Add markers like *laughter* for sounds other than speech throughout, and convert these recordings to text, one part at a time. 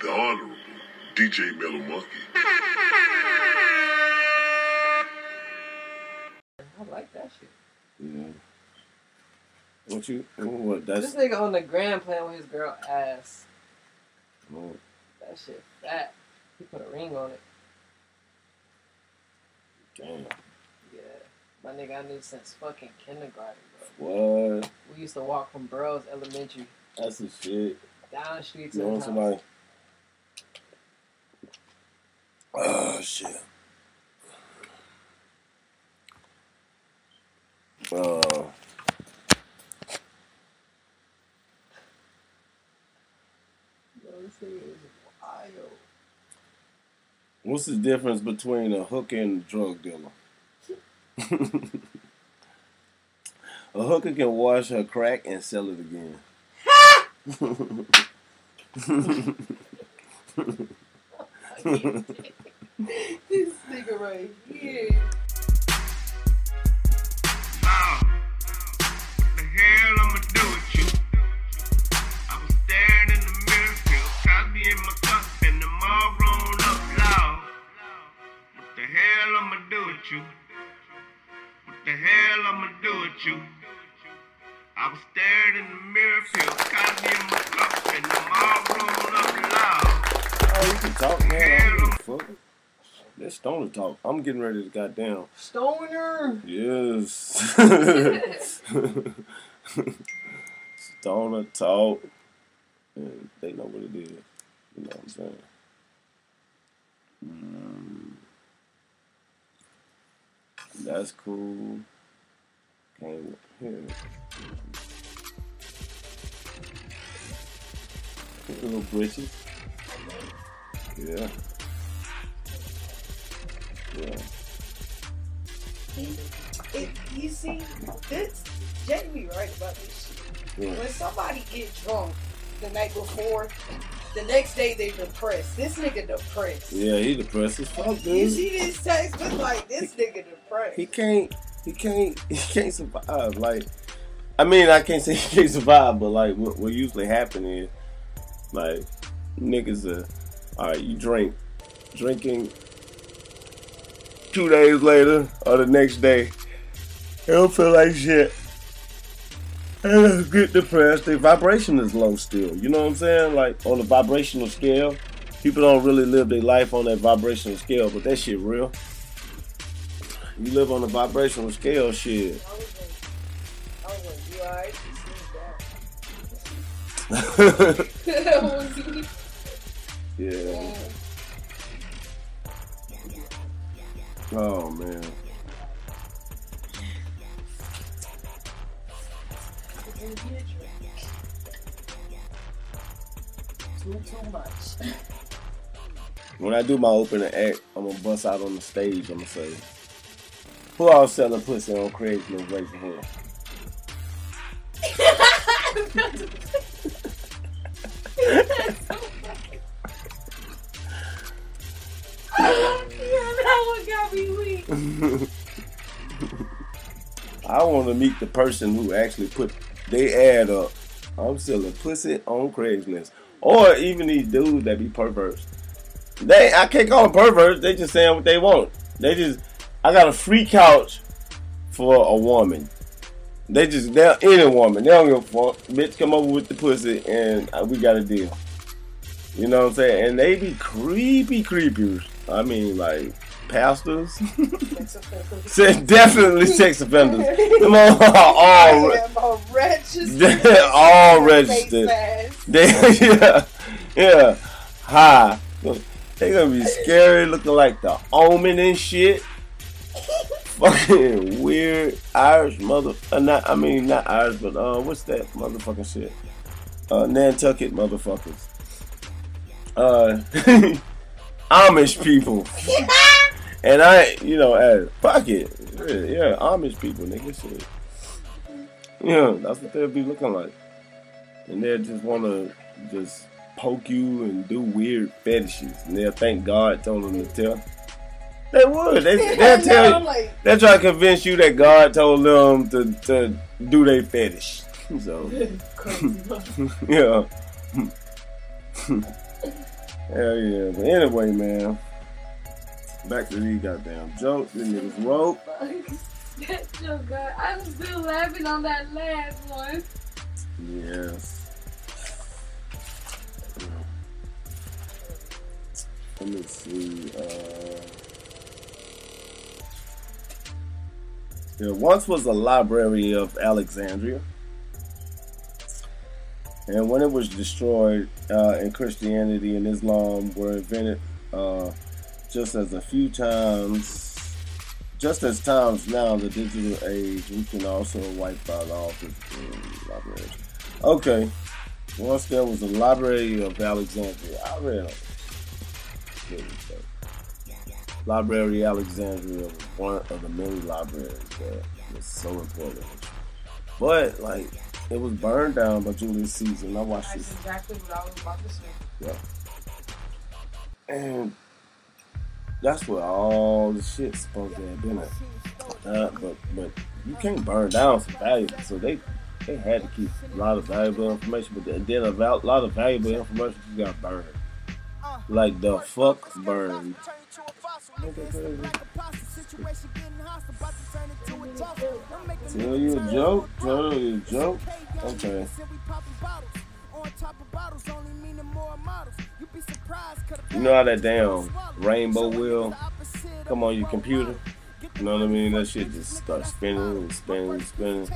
the Honorable DJ Mellow Monkey. I like that shit. Yeah. What you? What? That's. This nigga on the gram playing with his girl ass. Oh, That shit fat. He put a ring on it. damn. Yeah. My nigga I knew since fucking kindergarten, bro. What? We used to walk from Burroughs Elementary That's the shit. down the street to You know his house. somebody? Oh shit. Uh, Yo, this nigga is wild. what's the difference between a hooker and a drug dealer? *laughs* a hooker can wash her crack and sell it again. *laughs* *laughs* this nigga right here. Now, what the hell I'ma do with you? I was staring in the mirror, feel Cosby in my cup, and them all rolled up loud. What the hell I'ma do with you? What the hell I'ma do with you? I was staring in the mirror, feel Cosby in my cup, and them all rolled up loud. Oh, you can talk, man. I don't give a fuck. Stoner talk. I'm getting ready to goddamn. Stoner. Yes. *laughs* stoner talk. And they know what it is. You know what I'm saying? Mm. That's cool. Came here. Little britches. Yeah. It, you see, this Jamie right about this shit. Yeah. When somebody get drunk the night before, the next day they depressed. This nigga depressed. Yeah, he depressed as fuck, dude. You see this text, but like this *laughs* nigga depressed. he can't he can't *laughs* he can't survive like i mean i can't *laughs* say he can't survive but like what, what usually happen is like niggas are all right you drink drinking two days later or the next day don't feel like shit. And get depressed The vibration is low still you know what i'm saying? Like on the vibrational scale people don't really live their life on that vibrational scale but that shit real. You live on a vibrational scale, shit. *laughs* *laughs* I was Oh man. Too, too much. When I do my opening act, I'm gonna bust out on the stage. I'm gonna say, "Who all selling pussy on Craigslist? Raise your hand." I want to meet the person who actually put they ad up. I'm selling pussy on Craigslist, or even these dudes that be perverts. They I can't call them perverts. They just saying what they want. They just I got a free couch for a woman. They just they're any woman. They don't give a fuck. Bitch, come over with the pussy and uh, we got a deal. You know what I'm saying? And they be creepy creepers. I mean, like pastors. *laughs* Definitely sex offenders. Them *laughs* all, all, am a registered. *laughs* They're all registered. they, yeah, yeah, hi. They gonna be scary, looking like the Omen and shit. Fucking weird Irish mother. Uh, not, I mean, not Irish, but uh, what's that motherfucking shit? Uh, Nantucket motherfuckers. Uh, Amish people. And I, you know, as fuck it, yeah, yeah, Amish people, nigga, shit. Yeah, that's what they'll be looking like, and they just want to just poke you and do weird fetishes, and they'll thank God told them to tell. They would. They, *laughs* they'll tell you. like, They'll try to convince you that God told them to, to do their fetish. *laughs* So, *laughs* yeah. Hell yeah. But anyway, man. Back to these goddamn jokes. These niggas woke. That joke, God. I'm still laughing on that last one. Yes. Let me see. Uh, there once was a library of Alexandria. And when it was destroyed, uh, and Christianity and Islam were invented, uh, just as a few times, just as times now, the digital age, we can also wipe out all physical libraries. Okay. Once there was a library of Alexandria. I read it. Here we go. Library Alexandria was one of the many libraries that was so important. But like it was burned down by Julius Caesar. I watched That's this exactly what I was about to say. yeah. And that's where all the shit's supposed to have been at. Uh, but but you can't burn down some valuable. So they they had to keep a lot of valuable information. But then- then a val- lot of valuable information just got burned. Like the fuck burned. Tell you a joke? Tell you a joke? Okay. You know how that damn rainbow wheel come on your computer? You know what I mean? That shit just starts spinning and spinning and spinning.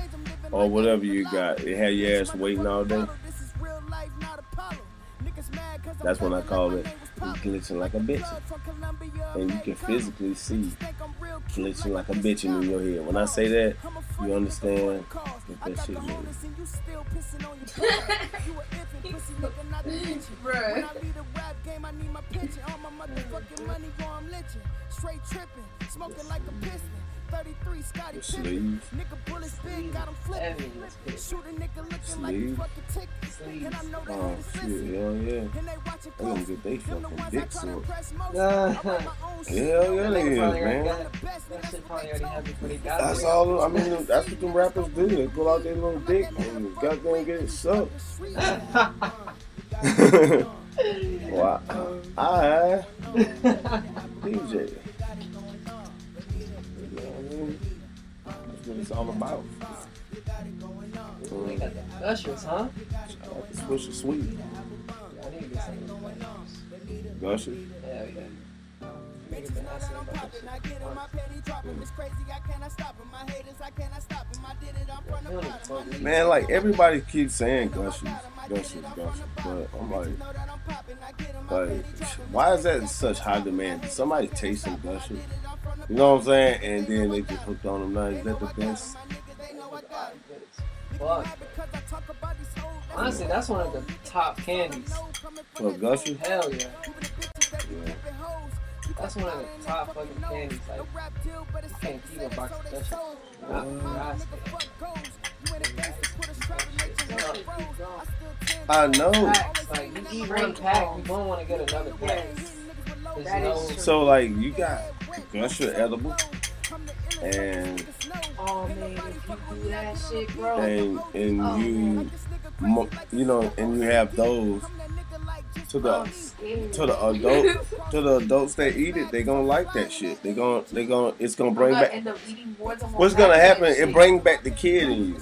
Or whatever you got. It had your ass waiting all day. That's when I call it glitching like a bitch. And you can physically see glitching like a bitch in your head. When I say that, you understand what that shit means. Bruh. Straight tripping, smoking like a piston. 33 Scottie Pippen. sleeves. Nigga bullets big, got him flipping. Heavy in this bitch. Shoot a nigga looking like Sleeves. he fucking tickets. And I know they Oh hate shit, hell yeah. And they watching They gonna close. get they Them the fucking ones I try to impress most. I write my own *laughs* shit. Hell yeah, they is, man. got it. That shit probably already happened before they got That's all. I mean, that's what them rappers do. They pull out their little dick and goddamn get *laughs* it *laughs* sucked. wow. I DJ. What it's all about. They got the gushers, huh? Shout to Swisher Sweet. I need to get some of those. Gusher. Hell yeah. Niggas been asking about that shit. I get in my petty drop 'em. It's crazy, I cannot stop 'em. My haters, I cannot stop 'em. I did it, I'm from the bottom. Man, like everybody keeps saying gushers, gushers, gushers, but I'm like, Know that I'm popping, I get in my like, why is that in such high demand? Did somebody taste some gushers? You know what I'm saying? And then they just hooked on them. Now is that the best? Fuck. Honestly, that's one of the top candies. For a gusher? Hell yeah. Yeah. That's one of the top fucking candies. Like, you can't keep a box of gushers. Not I know. Like, you eat one pack, you don't want to get another pack. No. So like, you got gusher edible. and Oh man, if you do that shit, bro. and and Oh, you mo- you know and you have those to the to the adult to the adults that eat it they gonna like that shit. They gonna they gonna it's gonna bring back what's gonna happen? It bring back the kid in you.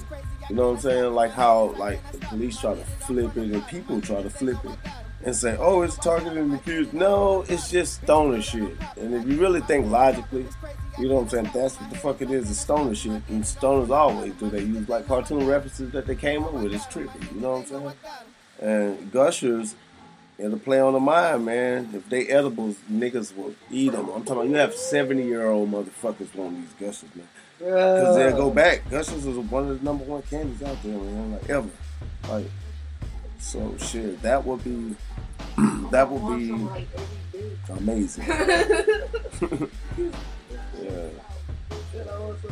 You know what i'm saying? Like how like the police try to flip it and people try to flip it and say oh it's targeting the kids. No it's just stoner shit. And if you really think logically you know what i'm saying? That's what the fuck it is it's stoner shit. And stoners always do. They use like cartoon references that they came up with. It's trippy. You know what i'm saying? And gushers It'll play on the mind, man. If they edibles, niggas will eat them. I'm talking about you have 70 year old motherfuckers want these gushers, man. Because they'll go back. Gushers is one of the number one candies out there, man. Like, ever. Like, so shit, that would be, *clears throat* that would be some, like, every day. amazing. *laughs* *laughs* yeah.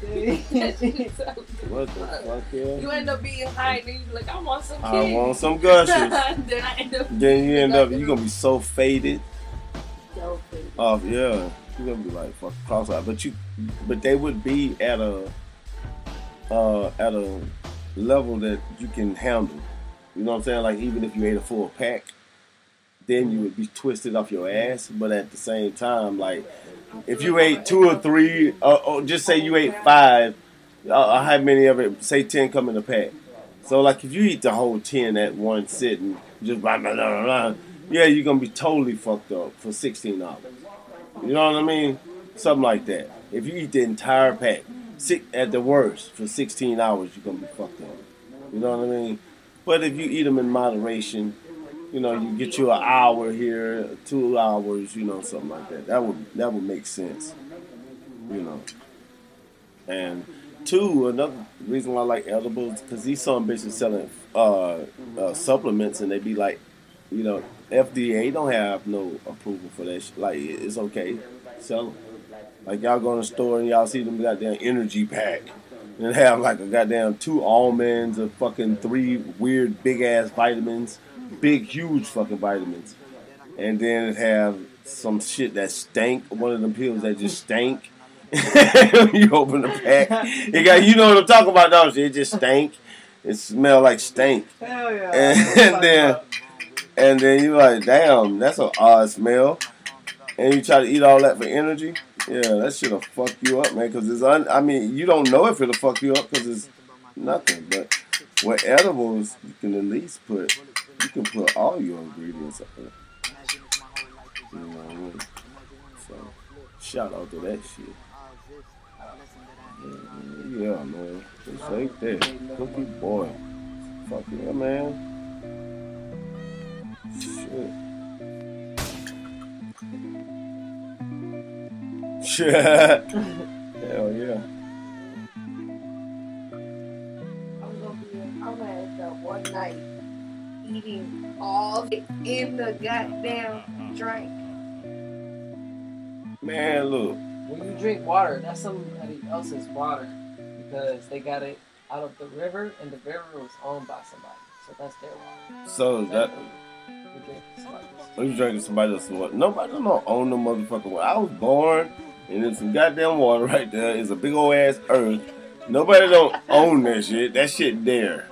Shit, I want some every day. That shit sounds What the fuck, yeah? You end up being high and then you be like, I want some I want some gushers. *laughs* then I end up then you end up, you're gonna be so faded. so big. off, yeah. You're gonna be like fuck cross out. But you but they would be at a uh at a level that you can handle. You know what I'm saying? Like even if you ate a full pack, then you would be twisted off your ass. But at the same time, like if you ate two or three, uh, or just say you ate five, uh, how many of it? Say ten come in a pack. So like if you eat the whole ten at one sitting, just blah blah blah blah, yeah, you're gonna be totally fucked up for sixteen dollars. You know what I mean? Something like that. If you eat the entire pack, six, at the worst, for 16 hours, you're gonna be fucked up. You know what I mean? But if you eat them in moderation, you know, you get you an hour here, two hours, you know, something like that. That would that would make sense. You know. And two, another reason why I like edibles, because these some bitches selling uh, uh, supplements and they be like, you know, FDA don't have no approval for that shit. Like, it's okay. Sell them. Like, y'all go in the store and y'all see them goddamn energy pack. And have like a goddamn two almonds, a fucking three weird big ass vitamins, big huge fucking vitamins. And then it have some shit that stank, one of them pills that just stank. *laughs* you open the pack. It got you know what I'm talking about, don't you? It just stank. It smell like stank. Hell yeah. *laughs* And then and then you like, damn, that's an odd smell. And you try to eat all that for energy. Yeah, that shit'll fuck you up, man. Cause it's un. I mean, you don't know if it'll fuck you up because it's nothing. But with edibles, you can at least put. You can put all your ingredients up there. You know what I mean? So, shout out to that shit. Yeah, man. Just like that. Cookie boy. Fuck yeah, man. Shit. *laughs* Hell yeah. I'm up one night eating all in the goddamn drink. Man, look. When you drink water, that's somebody else's water because they got it out of the river, and the river was owned by somebody, so that's their water. So that You we're drinking somebody else's water? Nobody don't own the motherfucking water. I was born and there's some goddamn water right there. It's a big old ass earth. Nobody don't own that shit. That shit there.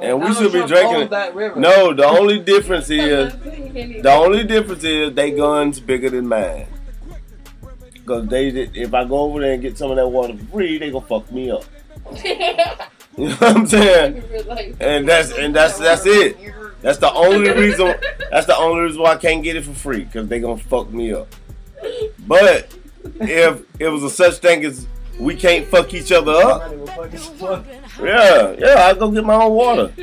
And we should be drinking it. that river. No, the only difference *laughs* is the only difference is they guns bigger than mine. Cause they, if I go over there and get some of that water free, they gonna fuck me up. *laughs* You know what I'm saying? And that's and that's that's it. That's the only *laughs* reason. That's the only reason why I can't get it for free because they gonna fuck me up. But if it was a such thing as we can't fuck each other up, Somebody will fucking fuck. yeah, yeah, I go get my own water. *laughs*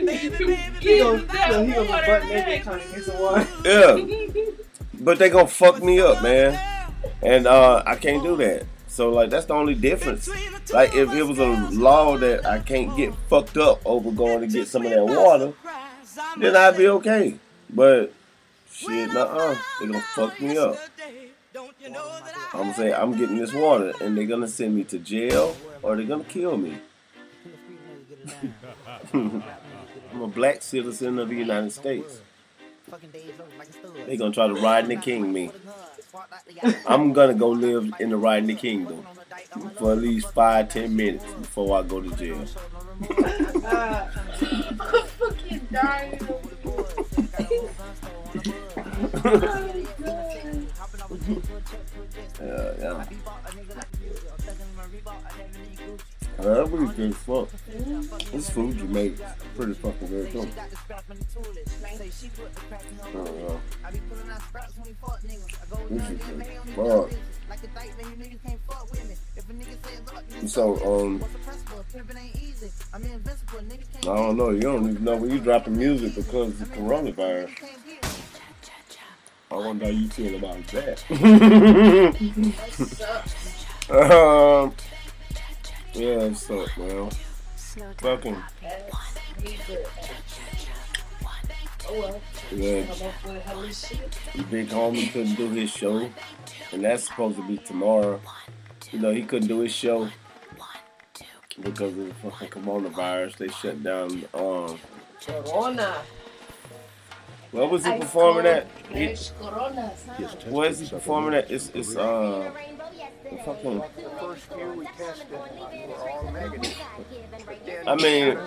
He goes, he goes, he goes butt naked trying to get some water. *laughs* Yeah, but they gonna fuck me up, man, and uh, I can't do that. So like that's the only difference. Like if it was a law that I can't get fucked up over going to get some of that water, then I'd be okay. But shit, nah, uh, they gonna fuck me up. I'm gonna say I'm getting this water, and they're gonna send me to jail or they're gonna kill me. I'm a black citizen of the United States. They're gonna try to ride the king me. I'm gonna go live in the riding the kingdom. for at least five, ten minutes before I go to jail. I'm fucking dying. Yeah, yeah. That was good as fuck. This food you make is pretty fucking good too. Uh, this is good. Fuck. So, um, I don't know. You don't even know when you're dropping music because of the coronavirus. I wonder how you feel about that. *laughs* um, yeah, what's up, man? Fucking, Oh well. yeah, Come up with. Big Homie couldn't do his show, and that's supposed to be tomorrow. You know, he couldn't do his show because of the fucking coronavirus. They shut down. Um, Corona. where was he performing at? He, where is he performing at? It's it's uh, fucking. I mean,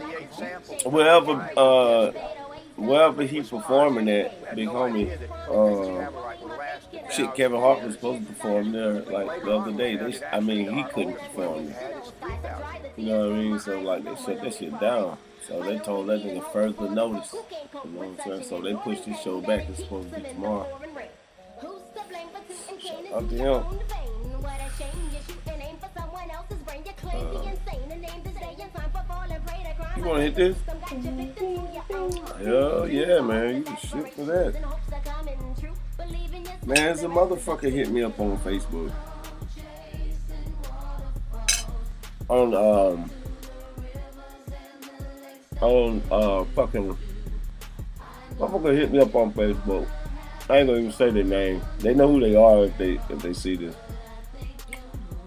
wherever uh, wherever he performing at, Big Homie. Uh, shit, Kevin Hart was supposed to perform there like the other day. They, I mean, he couldn't perform. You know what I mean? So like they shut that shit down. So they told that nigga further notice. You know what I'm saying? So they pushed this show back. It's supposed to be tomorrow. Up to him. You wanna hit this? Hell yeah, man. You shit for that. Man, there's a motherfucker hit me up on Facebook. On um on uh fucking motherfucker hit me up on Facebook. I ain't gonna even say their name. They know who they are if they if they see this.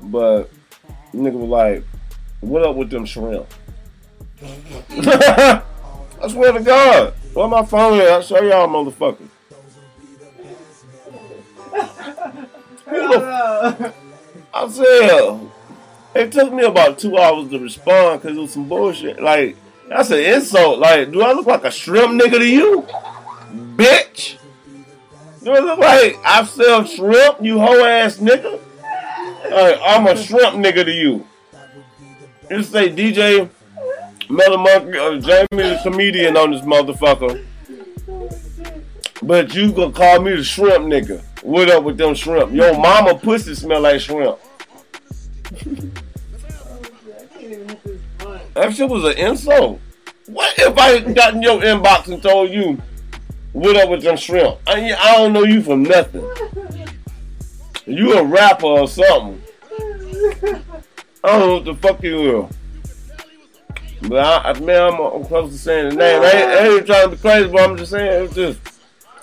But nigga was like, what up with them shrimp? *laughs* I swear to God. Where my phone at? I'll show y'all motherfuckers. Who I said, it took me about two hours to respond because it was some bullshit. Like, that's an insult. Like, do I look like a shrimp nigga to you? Bitch! Do I look like I sell shrimp, you hoe ass nigga? I'm a shrimp nigga to you. You say DJ Mellow Monkey or uh, Jamie the comedian on this motherfucker. But you gonna call me the shrimp nigga. What up with them shrimp? Yo mama pussy smell like shrimp. That shit was an insult. What if I got in your inbox and told you, what up with them shrimp? I, I don't know you from nothing. You a rapper or something. I don't know what the fuck you is. But I, I man, I'm, I'm close to saying the name. I ain't, I ain't trying to be crazy, but I'm just saying, it's just,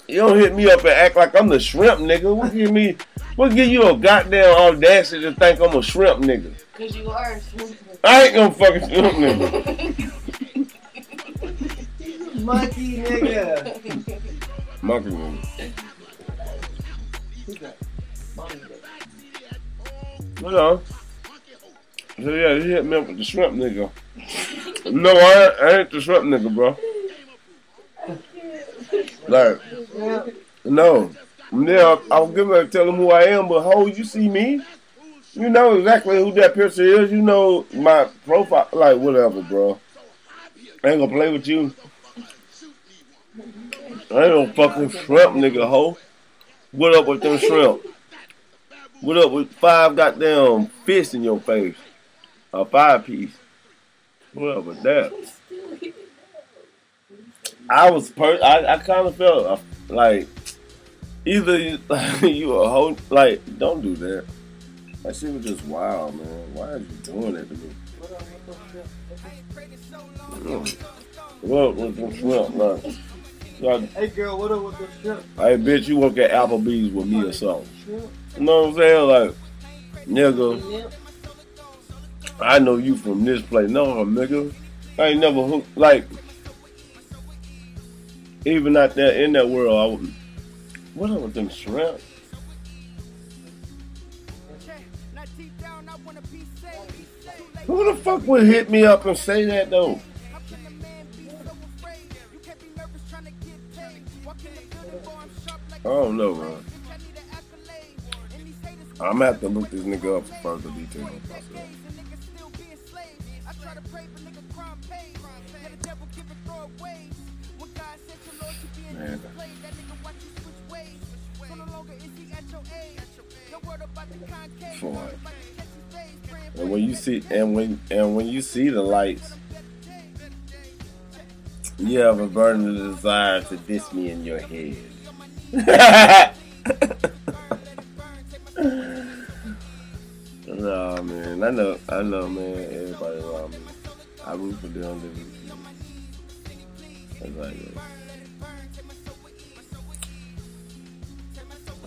you don't hit me up and act like I'm the shrimp nigga. What give me, what give you a goddamn audacity to think I'm a shrimp nigga? Cause you are a shrimp. Nigga. I ain't no fucking shrimp nigga. *laughs* Monkey nigga. Monkey nigga. Know. So yeah, he hit me up with the shrimp nigga. No, I, I ain't the shrimp nigga, bro. Like, no. Yeah, I was gonna tell him who I am, but how you see me? You know exactly who that picture is. You know my profile, like whatever, bro. I ain't gonna play with you. I ain't no fucking shrimp nigga, hoe. What up with them shrimp? What up with five goddamn fists in your face? A five piece. What up with that? I was per. I, I kind of felt uh, like either you, *laughs* you a hoe. Like, don't do that. That shit was just wild, man. Why are you doing that to me? Mm. What with the shrimp, man? So, Hey girl, what up with the shrimp? I bet you work at Applebee's with me or something. You know what I'm saying? Like, nigga. I know you from this place. No, nigga. I ain't never hooked, like, even out there in that world, I would, what up with them shrimp? Who the fuck would hit me up and say that though? I don't know, man. I'm gonna have to look this nigga up for further details. decades and niggas still being slaves. I try to pray, but nigga crime pays. Yeah, the devil give it throwaways. When God said your Lord to be in Man. display, that nigga watch you. So no longer is he at your age. No word about the concave. For no what? word about the catch his face. Praying And when you see and when and when you see the lights, you have a burning desire to diss me in your head. *laughs* man, I know, I know, man. Everybody around me, I root for them. They root for me. That's like it.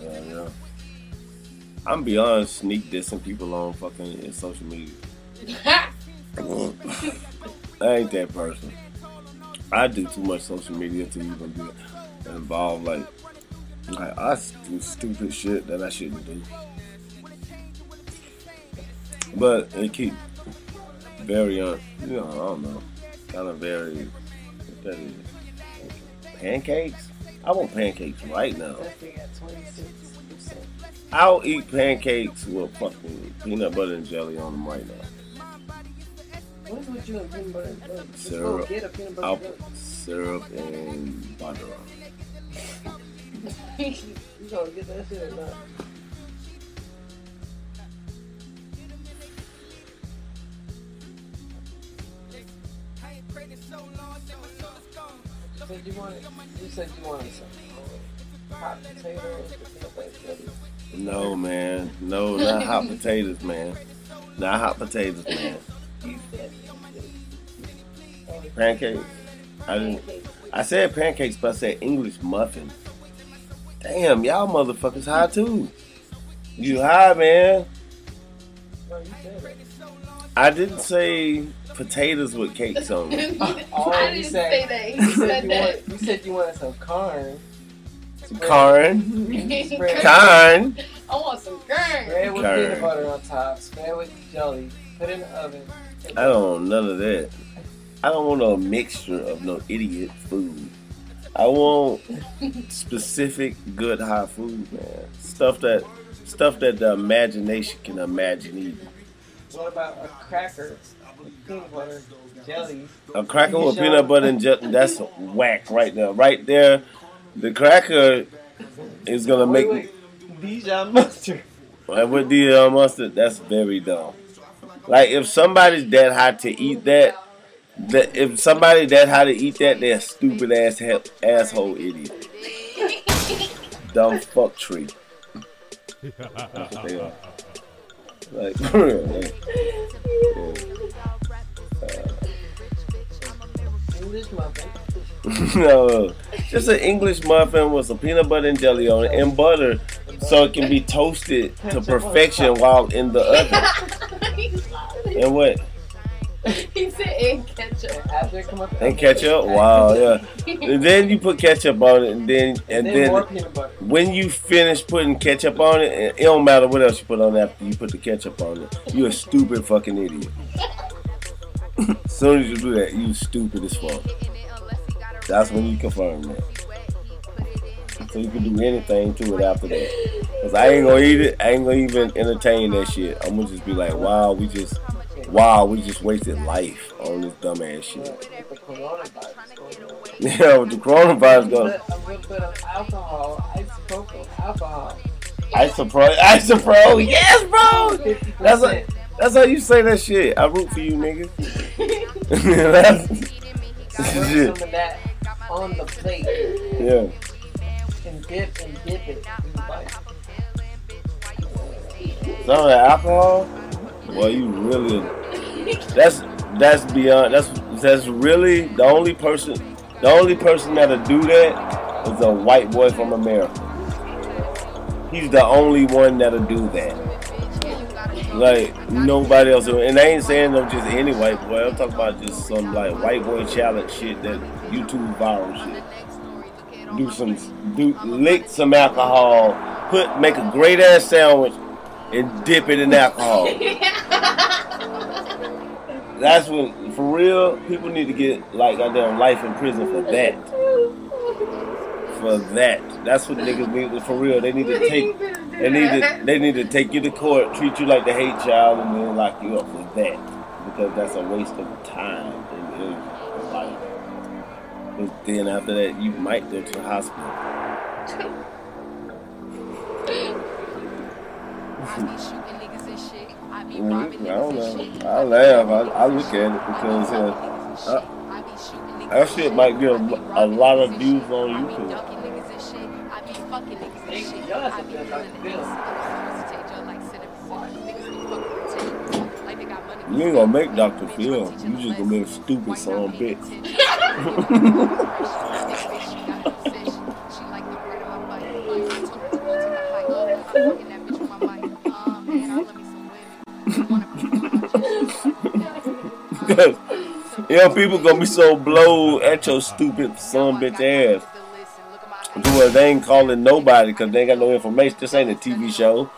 Yeah, yeah. I'm beyond sneak dissing people on fucking in social media. *laughs* I ain't that person. I do too much social media to even be involved. Like, like I do stupid shit that I shouldn't do. But it keep very un, you know, I don't know, kind of very. That is? Pancakes? I want pancakes right now. Definitely got 26%. I'll eat pancakes with fucking peanut butter and jelly on them right now. What's with you and peanut butter and jelly? Syrup. get a peanut butter I'll and jelly. put syrup and butter on it. *laughs* you gonna get that shit or not? You said you wanted, you said you wanted some hot potatoes with peanut butter and jelly. No, man. No, not hot *laughs* potatoes, man. Not hot potatoes, man. Pancakes. I didn't. I said pancakes, but I said English muffin. Damn, y'all motherfuckers high too. You high, man. No, you said it. I didn't say potatoes with cakes on it. Oh, I you didn't said, say that. He You said, said you, that. want, you said you wanted some corn. Corn. Spread, *laughs* Corn. I want some corn. spread with Corn. peanut butter on top. Spread with jelly. Put in the oven. I don't want none of that. I don't want no mixture of no idiot food. I want specific good hot food, man. Stuff that stuff that the imagination can imagine eating. What about a cracker with peanut butter, jelly? A cracker with peanut butter and jelly, that's whack right there. Right there, the cracker is gonna make wait, wait. Dijon mustard. Like with the uh, mustard, that's very dumb. Like if somebody's that hot to eat that, that if somebody that hot to eat that, they're stupid ass he- asshole idiot, dumb fuck tree. That's what they are. Like *laughs* for real, like, English muffin. *laughs* no, just an English muffin with some peanut butter and jelly on it and butter, so it can be toasted to perfection while in the oven. *laughs* And what? he said egg ketchup. And after it come up, And ketchup? Wow, yeah. And then you put ketchup on it, and then and And then then when you finish putting ketchup on it, it it don't matter what else you put on after you put the ketchup on it. You a stupid fucking idiot. *laughs* as soon as you do that, you stupid as fuck. That's when you confirm that. So you can do anything to it after that. Cause I ain't gonna eat it. I ain't gonna even entertain that shit. I'm gonna just be like, wow, we just, wow, we just wasted life on this dumbass shit. *laughs* Yeah, with the coronavirus going. A little bit of alcohol, isopropyl alcohol. Isopro, Isopro, yes, bro. 50%. That's what, that's how you say that shit. I root for you, nigga. That's- *laughs* shit. on the plate Yeah. and dip and dip it. in the bite. Some of that alcohol. Well, you really. That's that's beyond. That's that's really the only person. The only person that'll do that is a white boy from America. He's the only one that'll do that. Like nobody else. And I ain't saying no just any white boy. I'm talking about just some like white boy challenge shit that YouTube viral shit. Do some do lick some alcohol. Put make a great ass sandwich. and dip it in alcohol. That's when, for real, people need to get like goddamn life in prison for that. For that, that's what niggas need. For real, they need to take. They need to. They need to take you to court, treat you like the hate child, and then lock you up for that because that's a waste of time and energy, life. But then after that, you might go to the hospital. Mhm, I don't know. I laugh. I, I look at it because uh, that shit might get a, a lot of views on YouTube. You. Ain't gonna make Dr. Phil. You just gonna make a stupid son bitch. Because, you know, people gonna be so blowed at your stupid son bitch ass. Where they ain't calling nobody because they ain't got no information. This ain't a TV show.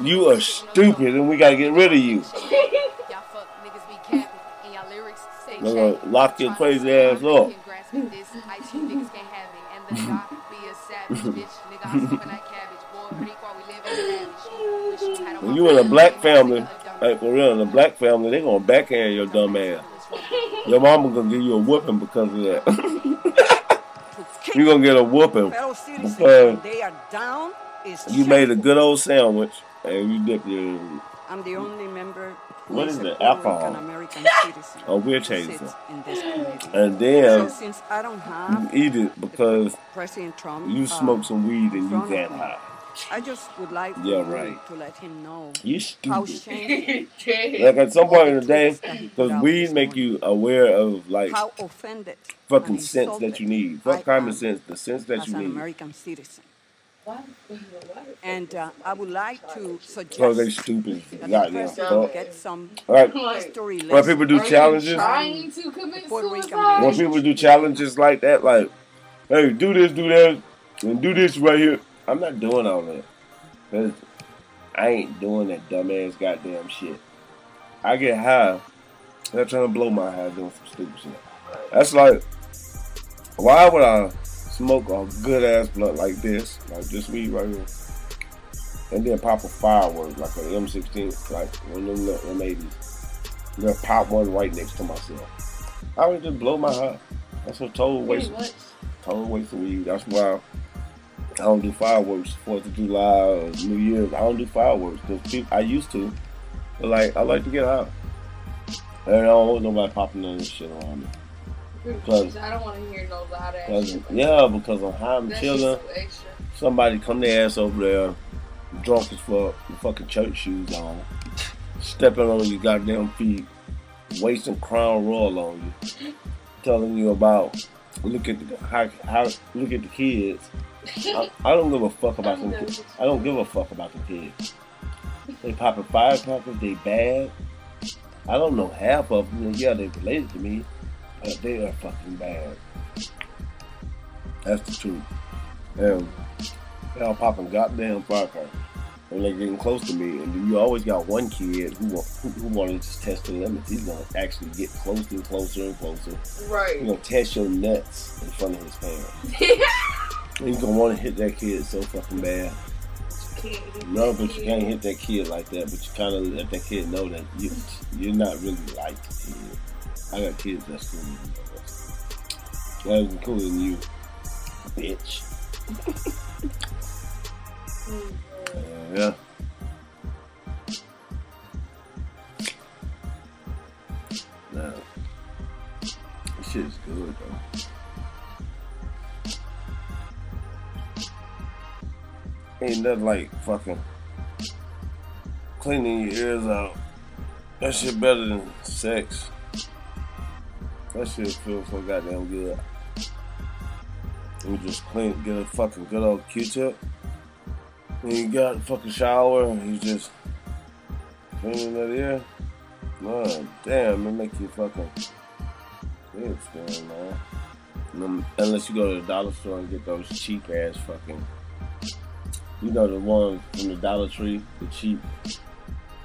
You are stupid and we gotta get rid of you. *laughs* They're gonna lock your crazy ass up. *laughs* When you in a black family, like for real, in a black family, they gonna backhand your dumb ass. *laughs* Your mama gonna give you a whooping because of that. You gonna get a whooping because when they are down, is you made a good old sandwich and you dipped your I'm the only member What is a it? Puerto Alcohol. Rican American *laughs* citizen Oh, we're who chasing. sits in this committee. and So then since I don't you eat it because you uh, smoke some weed and you that high. I just would like for Yeah, you right. to let him know You how stupid. shameful, *laughs* Like at some point in the day, Tweets *laughs* that he put because out weed make you aware of like how offended, fucking sense that you need. Fuck common sense, the sense that you need. as you an need. American citizen. Why? *laughs* Why? And uh, I would like to suggest Because they suggest stupid. that the Goddamn. president Fuck. get some All right. history When people do Are challenges, trying to commit suicide? when people do challenges like that, like, hey, do this, do that, and do this right here. I'm not doing all that. Cause I ain't doing that dumbass goddamn shit. I get high. They're trying to blow my high doing some stupid shit. That's like, why would I smoke a good ass blunt like this, like this weed right here, and then pop a firework like an M16, like one of them, little- them 80s. Then pop one right next to myself. I would just blow my high. That's a total waste, total waste of weed. That's why I don't do fireworks Fourth of July or New Year's. I don't do fireworks because I used to, but like I like to get out. And I don't want nobody popping none of this shit around me. Cause- I don't want to hear no loud ass yeah, because I'm high, I'm chilling. just so extra. Somebody come their ass over there, drunk as fuck, with fucking church shoes on, stepping on your goddamn feet, wasting Crown Royal on you, telling you about look at the how, how look at the kids. I, I don't give a fuck about them kids. I don't give a fuck about the kids. They popping firecrackers, they bad. I don't know half of them. Yeah, they related to me, but they are fucking bad. That's the truth. And they all popping goddamn firecrackers. And they're getting close to me, and you always got one kid who wa- who, who want to just test the limits. He's gonna actually get closer and closer and closer. He's Right. gonna test your nuts in front of his parents. *laughs* He's gonna want to hit that kid so fucking bad. No, but you can't hit that kid like that. But you kind of let that kid know that you you're not really like the kid. I got kids that's cool. That's cooler than you, bitch. Uh, *laughs* yeah. Nah. This shit is good though. Ain't nothing like fucking cleaning your ears out. That shit better than sex. That shit feels so goddamn good. You just clean, get a fucking good old Q-tip. And you got a fucking shower and you just cleaning that ear. Man, damn, it make you fucking good skin, man. Unless you go to the dollar store and get those cheap ass fucking You know the ones from the Dollar Tree, the cheap,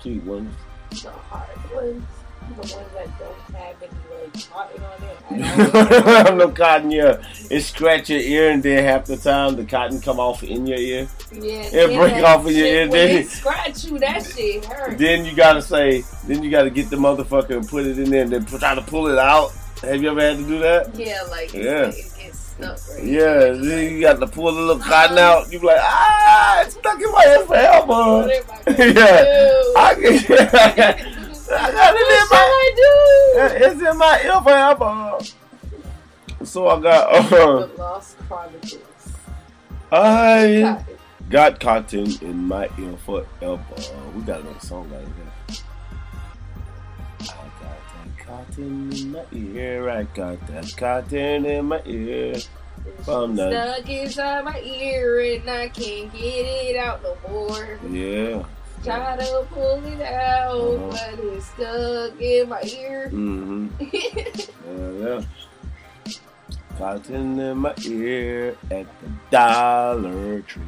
cheap ones. The hard ones, the ones that don't have any like cotton on it. *laughs* *laughs* no cotton, yeah. It scratch your ear, and then half the time the cotton come off in your ear. Yeah, It break off in your ear, then- they scratch you, that shit hurt. Then you gotta say, then you gotta get the motherfucker and put it in there, and then try to pull it out. Have you ever had to do that? yeah, like it's Yeah. like it right Yeah, then you got to pull the little cotton out. You be like, ah, it's stuck in my ear forever. What am *laughs* I gonna yeah, do? I can. *laughs* I got it in my. What I It's in my ear forever. So I got. *laughs* do? Uh, The Lost Chronicles. I got cotton in my ear forever. We got another song like that. Cotton in my ear. I got that cotton in my ear. From the Stuck inside my ear and I can't get it out no more. yeah. Try to pull it out, Uh-huh. but it's stuck in my ear. Mm-hmm. *laughs* Yeah, yeah. Cotton in my ear at the Dollar Tree.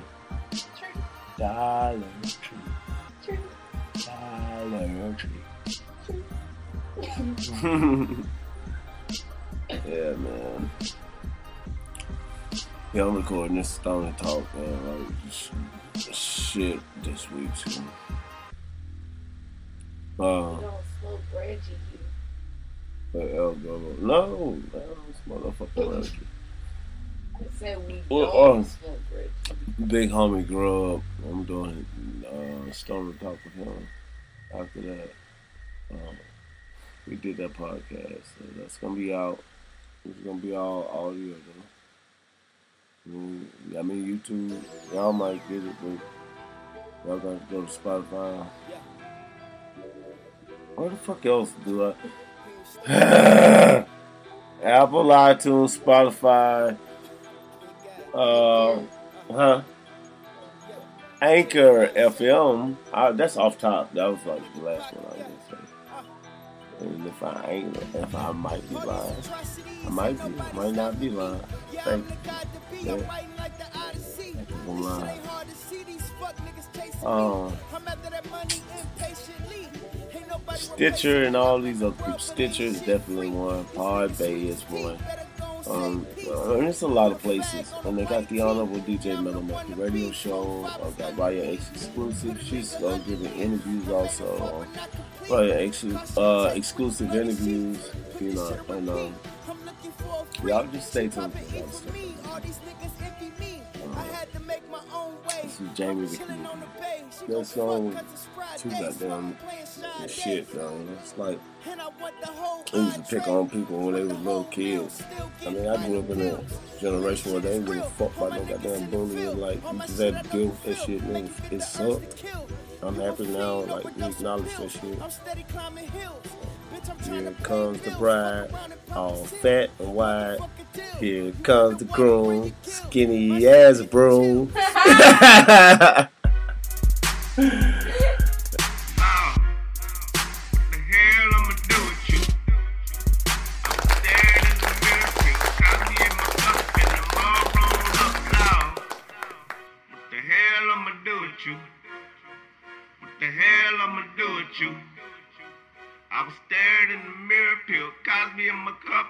Dollar Tree. Dollar Tree. Yeah, man. Yeah, I'm recording this Stoner Talk, man. Like, sh- shit this week, too. Uh, Don't smoke Reggie. No, no, it's motherfucking *laughs* Reggie. I said we Well, don't uh, smoke Reggie. Big homie grow up. I'm doing uh, Stoner Talk with him. After that, um, we did that podcast. So that's gonna be out. It's gonna be all audio though. I mean, I mean YouTube. Y'all might get it, but y'all gotta go to Spotify. What the fuck else do I? *sighs* Apple, iTunes, Spotify. Uh, huh? Anchor FM. Uh, that's off top. That was like the last one I. And if I ain't, if I might be lying, I might be, might not be lying. Thank you. Yeah. I'm lying. Um, Stitcher and all these other. Stitcher is definitely one. Podbay is one. Um, uh, and it's a lot of places. And they got the Honorable DJ Metal Monkey radio show. I got Raya X exclusive. She's uh, giving interviews also. Raya X uh, exclusive interviews. You know, and um, y'all just stay tuned for that stuff. This is Jamie with you. That song too goddamn shit, though. It's like they used to pick on people when they was little kids. I mean, I grew up in a generation where they didn't give a fuck about no goddamn bullying. Like, deal with that shit, it, it sucked. I'm happy now, like, we acknowledge that shit. Here comes the bride, all fat and wide. Here comes the groom, skinny as a broom. *laughs* *laughs* feel Cosby in my cup,